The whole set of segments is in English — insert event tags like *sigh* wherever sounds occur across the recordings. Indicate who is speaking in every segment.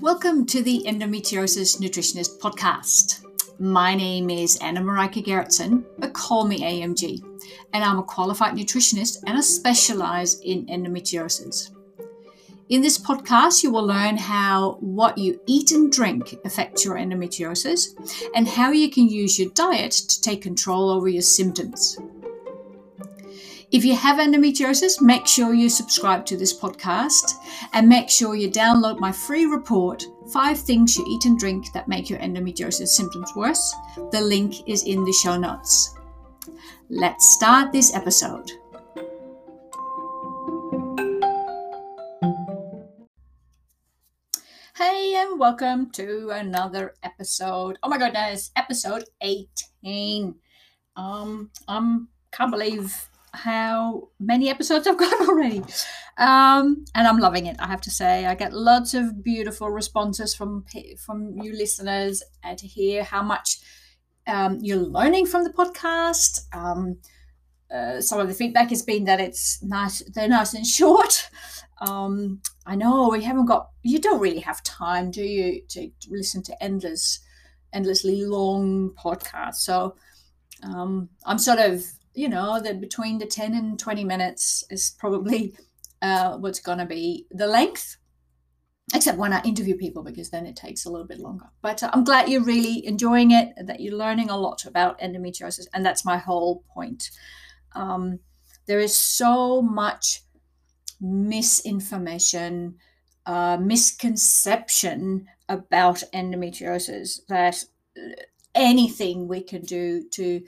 Speaker 1: Welcome to the Endometriosis Nutritionist Podcast. My name is Anna Marika Gerritsen, but call me AMG, and I'm a qualified nutritionist and I specialize in endometriosis. In this podcast, you will learn how what you eat and drink affects your endometriosis and how you can use your diet to take control over your symptoms. If you have endometriosis, make sure you subscribe to this podcast and make sure you download my free report, Five Things You Eat and Drink That Make Your Endometriosis Symptoms Worse. The link is in the show notes. Let's start this episode. Hey, and welcome to another episode. Oh my goodness, episode 18. Um, I'm can't believe how many episodes I've *laughs* got already. Um, and I'm loving it, I have to say. I get lots of beautiful responses from from you listeners and to hear how much um, you're learning from the podcast. Um, uh, some of the feedback has been that it's nice, they're nice and *laughs* short. Um, I know we haven't got, you don't really have time, do you, to, to listen to endless, endlessly long podcasts. So um, I'm sort of you know that between the 10 and 20 minutes is probably *laughs* uh, what's going to be the length except when i interview people because then it takes a little bit longer. But uh, i'm glad you're really enjoying it that you're learning a lot about endometriosis and that's my whole point. Um, there is so much misinformation uh, misconception about endometriosis that uh, anything we can do to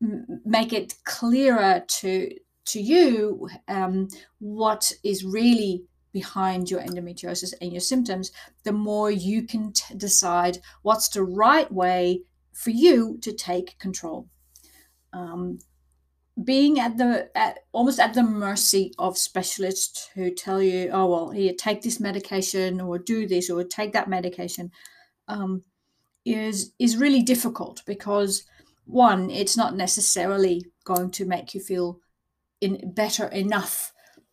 Speaker 1: make it clearer to to you um, what is really behind your endometriosis and your symptoms, the more you can t- decide what's the right way for you to take control. Um, being at the at, almost at the mercy of specialists who tell you, "Oh well, here take this medication or do this or take that medication," um, is is really difficult because one, it's not necessarily going to make you feel in better enough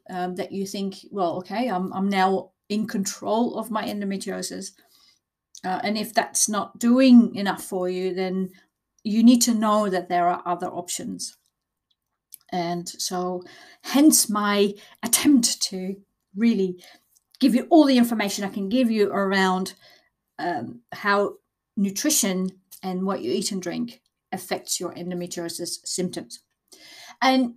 Speaker 1: um, that you think, well, okay, I'm, I'm now in control of my endometriosis. Uh, and if that's not doing enough for you, then you need to know that there are other options. And so, hence my attempt to really give you all the information I can give you around um, how nutrition and what you eat and drink affects your endometriosis symptoms. And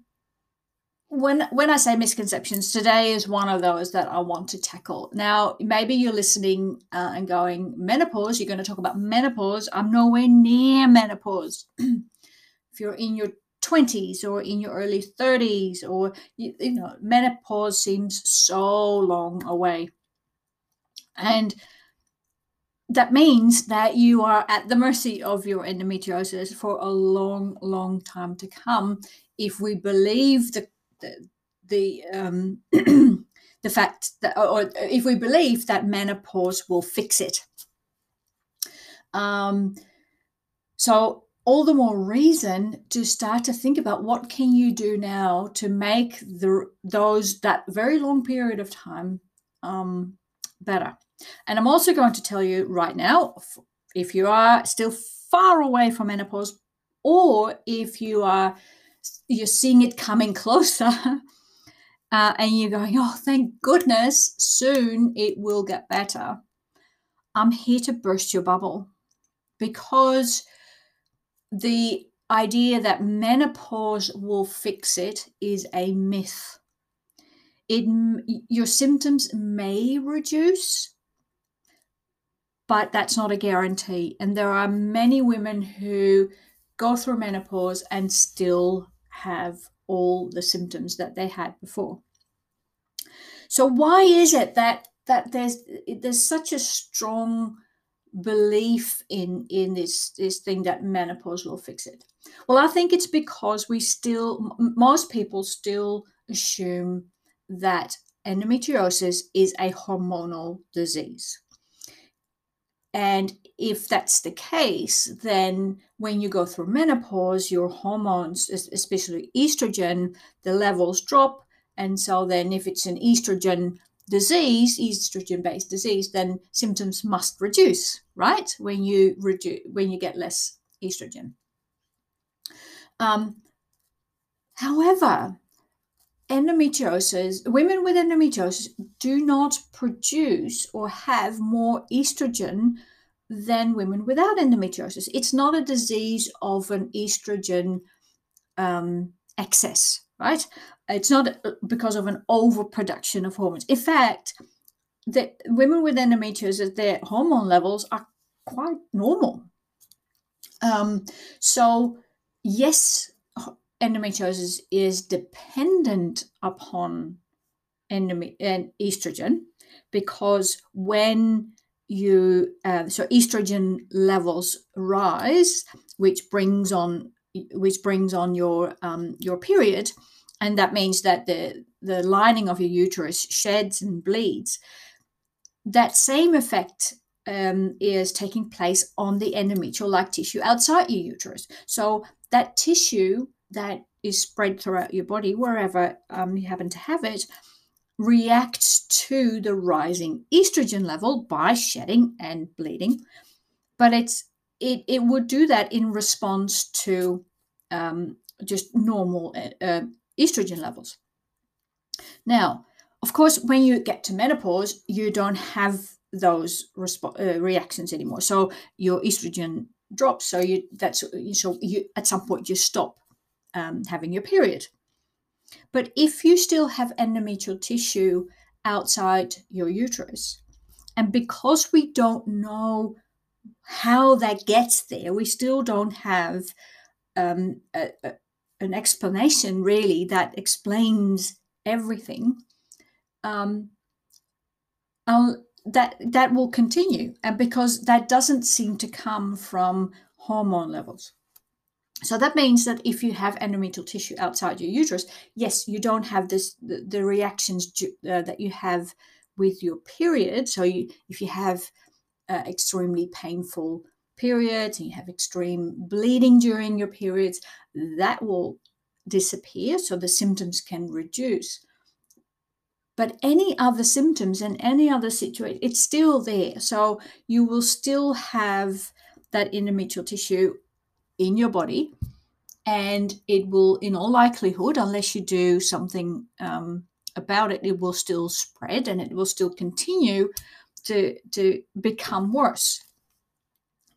Speaker 1: when when I say misconceptions, today is one of those that I want to tackle. Now, maybe you're listening uh, and going menopause. You're going to talk about menopause. I'm nowhere near menopause. *clears throat* if you're in your 20s or in your early 30s, or you, you know, menopause seems so long away, and that means that you are at the mercy of your endometriosis for a long, long time to come. If we believe the the, the um, *clears throat* the fact that, or if we believe that menopause will fix it. Um, so all the more reason to start to think about what can you do now to make the those that very long period of time um, better. And I'm also going to tell you right now if you are still far away from menopause or if you are you're seeing it coming *laughs* closer uh, and you're going oh thank goodness soon it will get better i'm here to burst your bubble because the idea that menopause will fix it is a myth it your symptoms may reduce but that's not a guarantee. And there are many women who go through menopause and still have all the symptoms that they had before. So why is it that that there's there's such a strong belief in in this this thing that menopause will fix it? Well, I think it's because we still most people still assume that endometriosis is a hormonal disease. And if that's the case, then when you go through menopause, your hormones, especially estrogen, the levels drop. And so then, if it's an estrogen disease, estrogen based disease, then symptoms must reduce, right? When you reduce, when you get less estrogen. Um, however, endometriosis, women with endometriosis do not produce or have more estrogen than women without endometriosis. It's not a disease of an estrogen um, excess, right? It's not uh, because of an overproduction of hormones. In fact, the women with endometriosis, their hormone levels are quite normal. Um, so, yes, endometriosis is dependent upon endome- and estrogen because when you uh, so estrogen levels rise which brings on which brings on your um, your period and that means that the the lining of your uterus sheds and bleeds that same effect um, is taking place on the endometrial like tissue outside your uterus. So that tissue that is spread throughout your body, wherever um, you happen to have it, reacts to the rising estrogen level by shedding and bleeding. But it's it, it would do that in response to um, just normal uh, uh estrogen levels. Now, of course, when you get to menopause, you don't have those resp- uh, reactions anymore. So your estrogen drops. So you that's so you at some point you stop um, having your period. But if you still have endometrial tissue outside your uterus, and because we don't know how that gets there, we still don't have um, a, a, an explanation really that explains everything. Um, that that will continue, and because that doesn't seem to come from hormone levels. So that means that if you have endometrial tissue outside your uterus, yes, you don't have this the, the reactions uh, that you have with your period. So you, if you have uh, extremely painful periods and you have extreme bleeding during your periods, that will disappear. So the symptoms can reduce. But any other symptoms and any other situation, it's still there. So you will still have that endometrial tissue in your body. And it will, in all likelihood, unless you do something um, about it, it will still spread and it will still continue to, to become worse.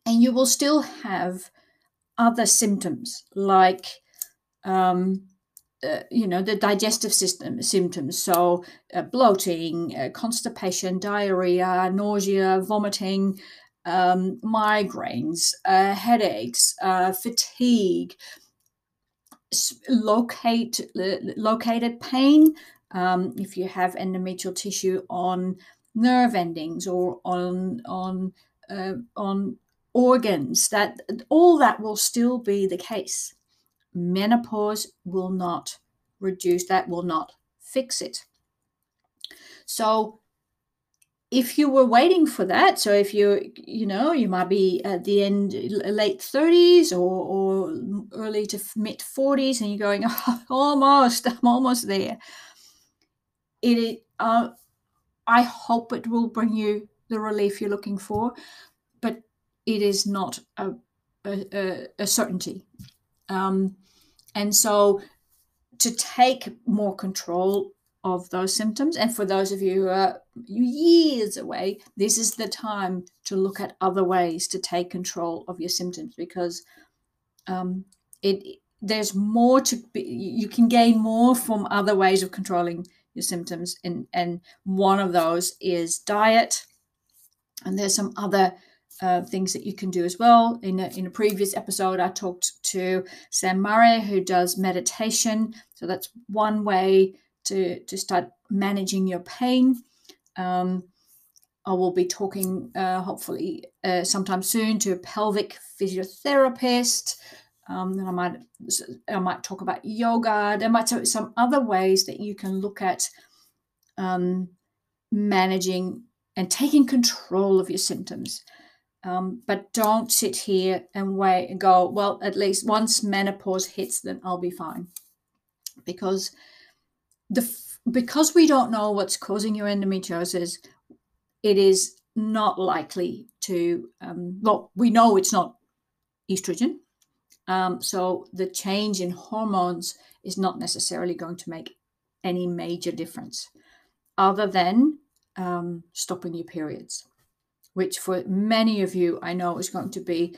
Speaker 1: And you will still have other symptoms like, um, uh, you know, the digestive system symptoms. So, uh, bloating, uh, constipation, diarrhea, nausea, vomiting, um, migraines, uh, headaches, uh, fatigue, locate located pain. Um, if you have endometrial tissue on nerve endings or on on uh, on organs, that all that will still be the case. Menopause will not reduce that, will not fix it. So if you were waiting for that, so if you you know you might be at the end late thirties or, or early to mid forties, and you're going *laughs* oh, almost, I'm almost there. It uh, I hope it will bring you the relief you're looking for, but it is not a a, a certainty. Um, and so to take more control of those symptoms. And for those of you who are years away, this is the time to look at other ways to take control of your symptoms because um, it there's more to be, you can gain more from other ways of controlling your symptoms and and one of those is diet and there's some other uh, things that you can do as well. In a, in a previous episode, I talked to Sam Murray, who does meditation. So that's one way to, to start managing your pain. Um, I will be talking uh, hopefully uh, sometime soon to a pelvic physiotherapist. Um, then I might I might talk about yoga. There might be some other ways that you can look at um, managing and taking control of your symptoms. Um, but don't sit here and wait and go. Well, at least once menopause hits, then I'll be fine, because the because we don't know what's causing your endometriosis, it is not likely to, um, well, we know it's not estrogen. Um, so the change in hormones is not necessarily going to make any major difference other than um, stopping your periods, which for many of you I know is going to be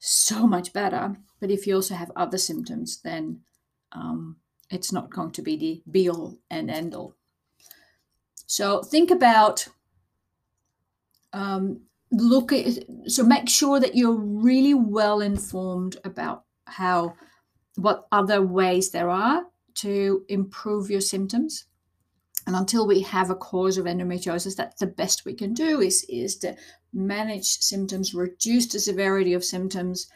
Speaker 1: so much better. But if you also have other symptoms, then um, it's not going to be the be all and end all. So think about um, look at so make sure that you're really well informed about how what other ways there are to improve your symptoms and until we have a cause of endometriosis that's the best we can do is is to manage symptoms reduce the severity of symptoms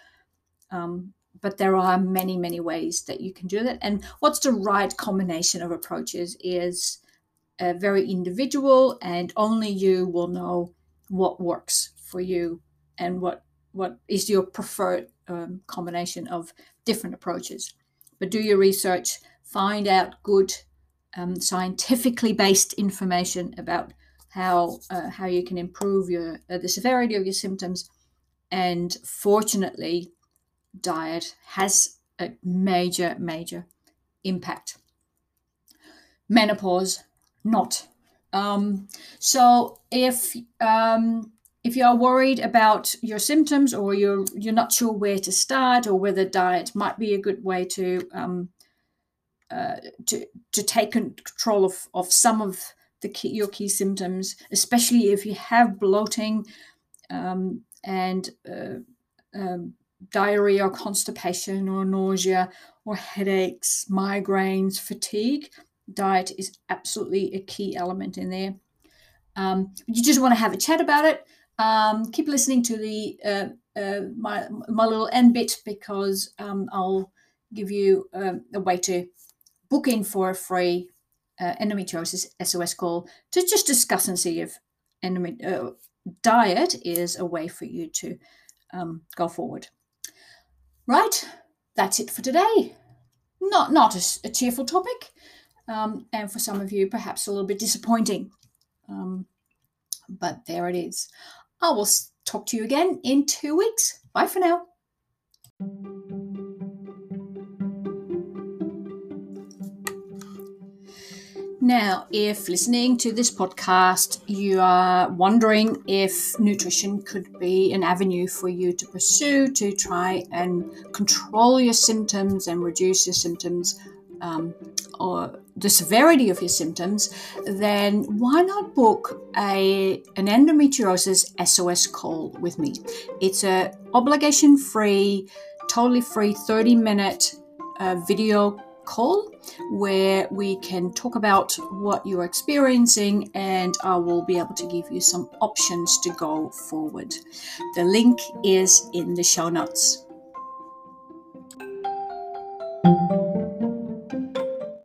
Speaker 1: um, but there are many many ways that you can do that. And what's the right combination of approaches is uh, very individual and only you will know what works for you and what what is your preferred um, combination of different approaches. But do your research find out good um, scientifically based information about how uh, how you can improve your uh, the severity of your symptoms. And fortunately diet has a major major impact. Menopause not. Um, so if um, if you are worried about your symptoms or you're you're not sure where to start or whether diet might be a good way to um, uh, to to take control of, of some of the key, your key symptoms, especially if you have bloating um, and uh, um, diarrhea or constipation or nausea or headaches, migraines, fatigue. Diet is absolutely a key element in there. Um, you just want to have a chat about it. Um, keep listening to the uh, uh, my my little end bit because um, I'll give you um, a way to book in for a free uh, endometriosis SOS call to just discuss and see if endomet- uh, diet is a way for you to um, go forward. Right, that's it for today. Not not a, a cheerful topic, um, and for some of you perhaps a little bit disappointing, um, but there it is. I will talk to you again in two weeks. Bye for now. Now, if listening to this podcast, you are wondering if nutrition could be an avenue for you to pursue to try and control your symptoms and reduce your symptoms um, or the severity of your symptoms, then why not book a an endometriosis SOS call with me? It's a obligation free, totally free 30 minute uh, video call where we can talk about what you're experiencing and I will be able to give you some options to go forward. The link is in the show notes.